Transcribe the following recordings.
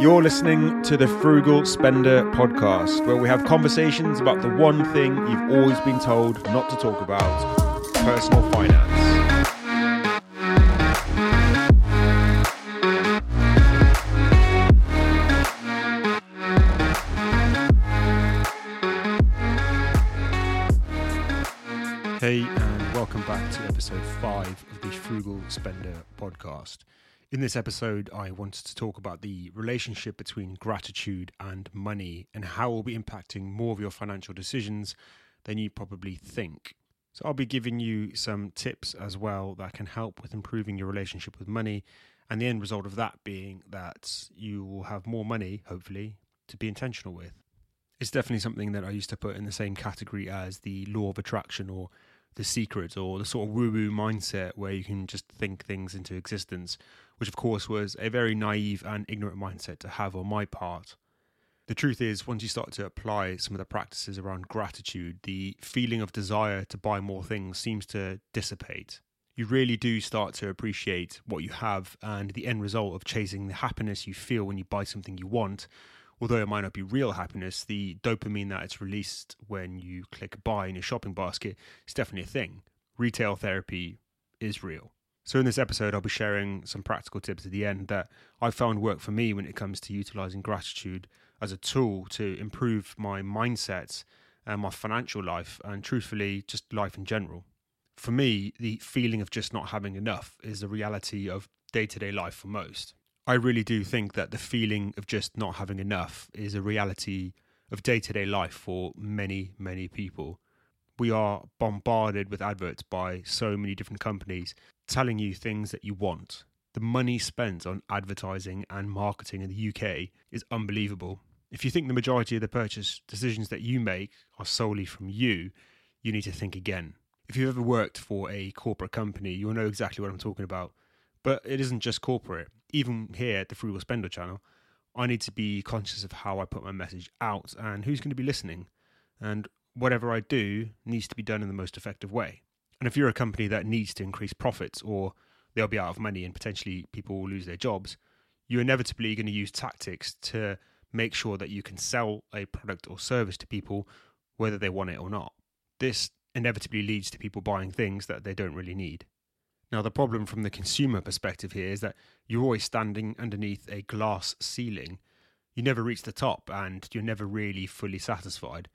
You're listening to the Frugal Spender podcast, where we have conversations about the one thing you've always been told not to talk about personal finance. Hey, and welcome back to episode five of the Frugal Spender podcast. In this episode, I wanted to talk about the relationship between gratitude and money and how it will be impacting more of your financial decisions than you probably think. So, I'll be giving you some tips as well that can help with improving your relationship with money, and the end result of that being that you will have more money, hopefully, to be intentional with. It's definitely something that I used to put in the same category as the law of attraction or the secret or the sort of woo woo mindset where you can just think things into existence, which of course was a very naive and ignorant mindset to have on my part. The truth is, once you start to apply some of the practices around gratitude, the feeling of desire to buy more things seems to dissipate. You really do start to appreciate what you have and the end result of chasing the happiness you feel when you buy something you want although it might not be real happiness, the dopamine that it's released when you click buy in your shopping basket is definitely a thing. Retail therapy is real. So, in this episode, I'll be sharing some practical tips at the end that I found work for me when it comes to utilizing gratitude as a tool to improve my mindset and my financial life, and truthfully, just life in general. For me, the feeling of just not having enough is the reality of day to day life for most. I really do think that the feeling of just not having enough is a reality of day to day life for many, many people. We are bombarded with adverts by so many different companies telling you things that you want. The money spent on advertising and marketing in the UK is unbelievable. If you think the majority of the purchase decisions that you make are solely from you, you need to think again. If you've ever worked for a corporate company, you'll know exactly what I'm talking about. But it isn't just corporate. Even here at the Frugal Spender channel, I need to be conscious of how I put my message out and who's going to be listening. And whatever I do needs to be done in the most effective way. And if you're a company that needs to increase profits or they'll be out of money and potentially people will lose their jobs, you're inevitably going to use tactics to make sure that you can sell a product or service to people whether they want it or not. This inevitably leads to people buying things that they don't really need. Now, the problem from the consumer perspective here is that you're always standing underneath a glass ceiling. You never reach the top and you're never really fully satisfied.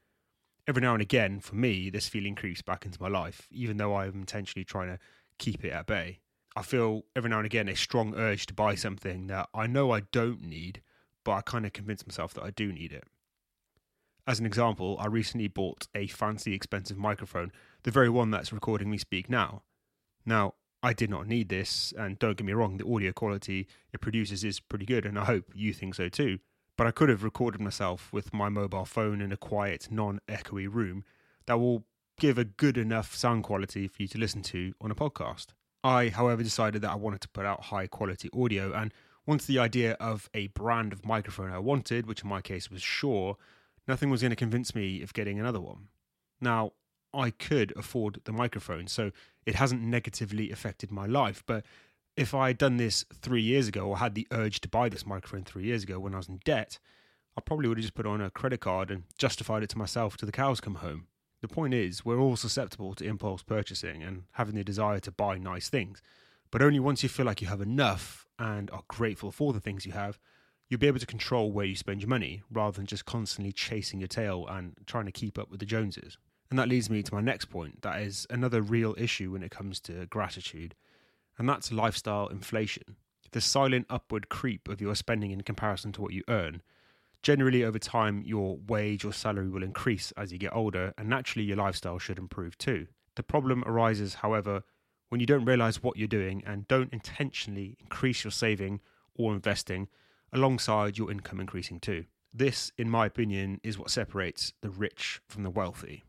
Every now and again, for me, this feeling creeps back into my life, even though I'm intentionally trying to keep it at bay. I feel every now and again a strong urge to buy something that I know I don't need, but I kind of convince myself that I do need it. As an example, I recently bought a fancy, expensive microphone, the very one that's recording me speak now. Now, I did not need this, and don't get me wrong, the audio quality it produces is pretty good, and I hope you think so too. But I could have recorded myself with my mobile phone in a quiet, non echoey room that will give a good enough sound quality for you to listen to on a podcast. I, however, decided that I wanted to put out high quality audio, and once the idea of a brand of microphone I wanted, which in my case was Shure, nothing was going to convince me of getting another one. Now, I could afford the microphone, so it hasn't negatively affected my life. But if I had done this three years ago or had the urge to buy this microphone three years ago when I was in debt, I probably would have just put on a credit card and justified it to myself till the cows come home. The point is, we're all susceptible to impulse purchasing and having the desire to buy nice things. But only once you feel like you have enough and are grateful for the things you have, you'll be able to control where you spend your money rather than just constantly chasing your tail and trying to keep up with the Joneses. And that leads me to my next point. That is another real issue when it comes to gratitude, and that's lifestyle inflation. The silent upward creep of your spending in comparison to what you earn. Generally, over time, your wage or salary will increase as you get older, and naturally, your lifestyle should improve too. The problem arises, however, when you don't realize what you're doing and don't intentionally increase your saving or investing alongside your income increasing too. This, in my opinion, is what separates the rich from the wealthy.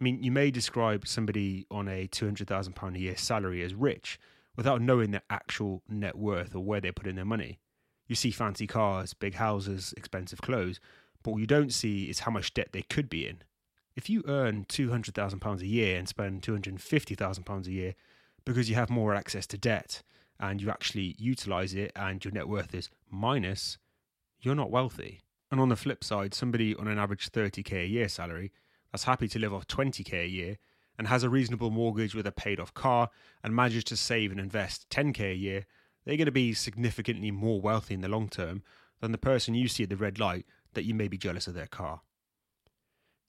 I mean, you may describe somebody on a £200,000 a year salary as rich without knowing their actual net worth or where they put in their money. You see fancy cars, big houses, expensive clothes, but what you don't see is how much debt they could be in. If you earn £200,000 a year and spend £250,000 a year because you have more access to debt and you actually utilize it and your net worth is minus, you're not wealthy. And on the flip side, somebody on an average 30k a year salary that's happy to live off 20k a year and has a reasonable mortgage with a paid off car and manages to save and invest 10k a year, they're going to be significantly more wealthy in the long term than the person you see at the red light that you may be jealous of their car.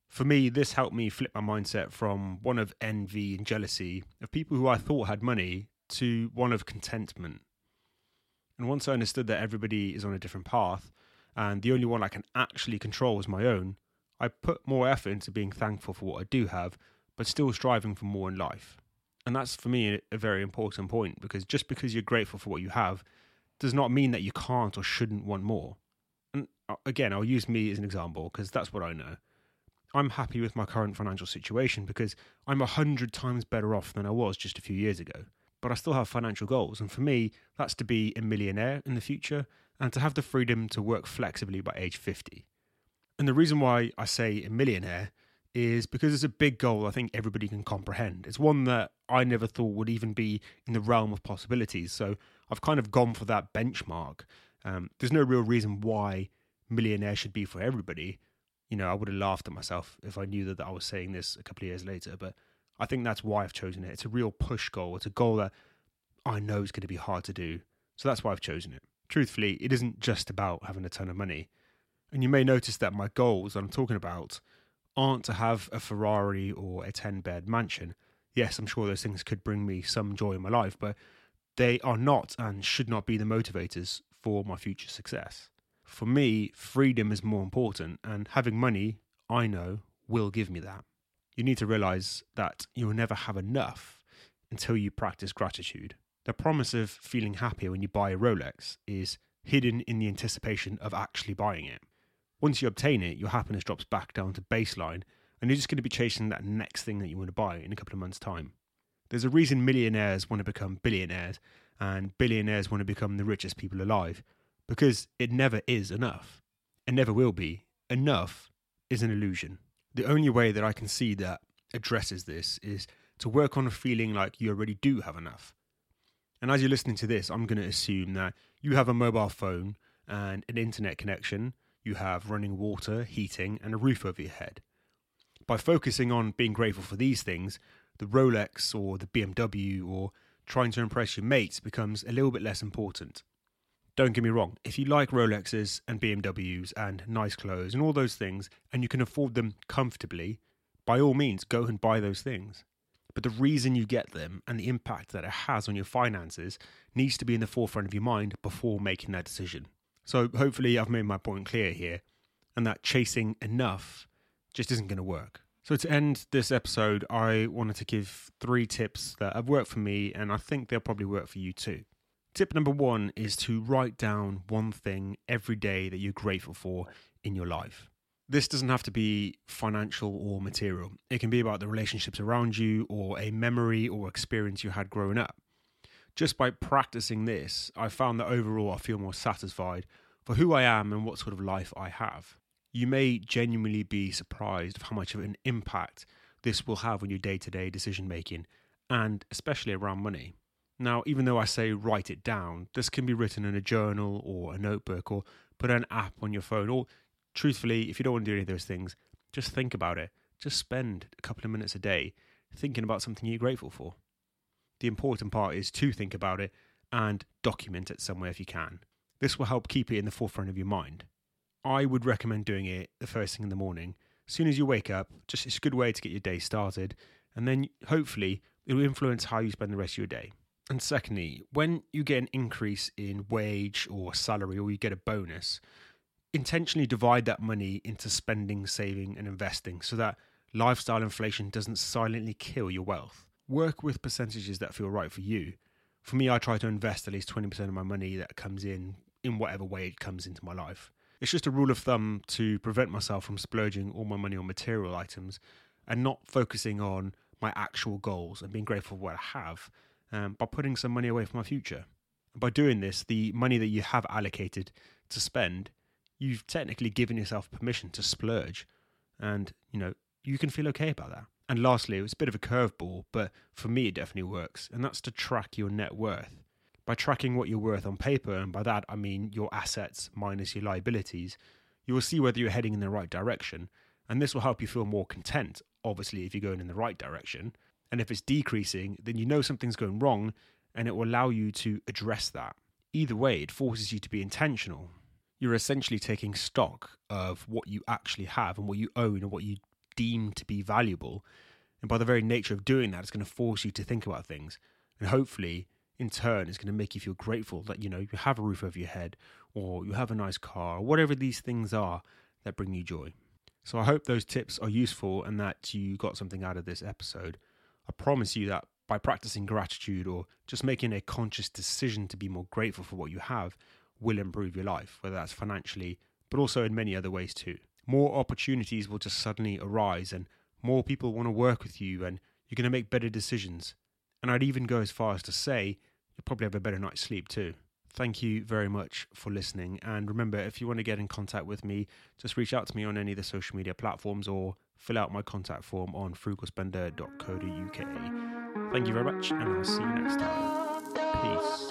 For me, this helped me flip my mindset from one of envy and jealousy of people who I thought had money to one of contentment. And once I understood that everybody is on a different path, and the only one I can actually control is my own, I put more effort into being thankful for what I do have, but still striving for more in life. And that's for me a very important point because just because you're grateful for what you have does not mean that you can't or shouldn't want more. And uh, again, I'll use me as an example because that's what I know. I'm happy with my current financial situation because I'm a hundred times better off than I was just a few years ago. But I still have financial goals, and for me, that's to be a millionaire in the future and to have the freedom to work flexibly by age 50. And the reason why I say a millionaire is because it's a big goal I think everybody can comprehend. It's one that I never thought would even be in the realm of possibilities. So I've kind of gone for that benchmark. Um, there's no real reason why millionaire should be for everybody. You know, I would have laughed at myself if I knew that, that I was saying this a couple of years later, but I think that's why I've chosen it. It's a real push goal. It's a goal that I know is going to be hard to do. So that's why I've chosen it. Truthfully, it isn't just about having a ton of money. And you may notice that my goals that I'm talking about aren't to have a Ferrari or a 10 bed mansion. Yes, I'm sure those things could bring me some joy in my life, but they are not and should not be the motivators for my future success. For me, freedom is more important, and having money, I know, will give me that. You need to realize that you'll never have enough until you practice gratitude. The promise of feeling happier when you buy a Rolex is hidden in the anticipation of actually buying it. Once you obtain it, your happiness drops back down to baseline, and you're just going to be chasing that next thing that you want to buy in a couple of months' time. There's a reason millionaires want to become billionaires, and billionaires want to become the richest people alive, because it never is enough. It never will be. Enough is an illusion. The only way that I can see that addresses this is to work on feeling like you already do have enough. And as you're listening to this, I'm going to assume that you have a mobile phone and an internet connection you have running water, heating, and a roof over your head. By focusing on being grateful for these things, the Rolex or the BMW or trying to impress your mates becomes a little bit less important. Don't get me wrong, if you like Rolexes and BMWs and nice clothes and all those things, and you can afford them comfortably, by all means go and buy those things. But the reason you get them and the impact that it has on your finances needs to be in the forefront of your mind before making that decision. So hopefully I've made my point clear here and that chasing enough just isn't going to work. So to end this episode, I wanted to give three tips that have worked for me and I think they'll probably work for you too. Tip number one is to write down one thing every day that you're grateful for in your life. This doesn't have to be financial or material. It can be about the relationships around you or a memory or experience you had growing up just by practicing this, I found that overall I feel more satisfied for who I am and what sort of life I have. You may genuinely be surprised of how much of an impact this will have on your day to day decision making, and especially around money. Now, even though I say write it down, this can be written in a journal or a notebook or put an app on your phone. Or, truthfully, if you don't want to do any of those things, just think about it. Just spend a couple of minutes a day thinking about something you're grateful for. The important part is to think about it and document it somewhere if you can. This will help keep it in the forefront of your mind. I would recommend doing it the first thing in the morning. As soon as you wake up, just it's a good way to get your day started, and then hopefully it will influence how you spend the rest of your day. And secondly, when you get an increase in wage or salary or you get a bonus, intentionally divide that money into spending, saving, and investing so that lifestyle inflation doesn't silently kill your wealth work with percentages that feel right for you. For me, I try to invest at least 20% of my money that comes in in whatever way it comes into my life. It's just a rule of thumb to prevent myself from splurging all my money on material items and not focusing on my actual goals and being grateful for what I have um, by putting some money away for my future. By doing this, the money that you have allocated to spend, you've technically given yourself permission to splurge. And, you know, you can feel okay about that. And lastly, it was a bit of a curveball, but for me, it definitely works, and that's to track your net worth. By tracking what you're worth on paper, and by that I mean your assets minus your liabilities, you will see whether you're heading in the right direction, and this will help you feel more content, obviously, if you're going in the right direction. And if it's decreasing, then you know something's going wrong, and it will allow you to address that. Either way, it forces you to be intentional. You're essentially taking stock of what you actually have and what you own and what you deem to be valuable. And by the very nature of doing that, it's going to force you to think about things. And hopefully, in turn, it's going to make you feel grateful that, you know, you have a roof over your head or you have a nice car or whatever these things are that bring you joy. So I hope those tips are useful and that you got something out of this episode. I promise you that by practicing gratitude or just making a conscious decision to be more grateful for what you have will improve your life, whether that's financially, but also in many other ways too. More opportunities will just suddenly arise and more people want to work with you and you're going to make better decisions. And I'd even go as far as to say you'll probably have a better night's sleep too. Thank you very much for listening. And remember, if you want to get in contact with me, just reach out to me on any of the social media platforms or fill out my contact form on frugalspender.co.uk. Thank you very much, and I'll see you next time. Peace.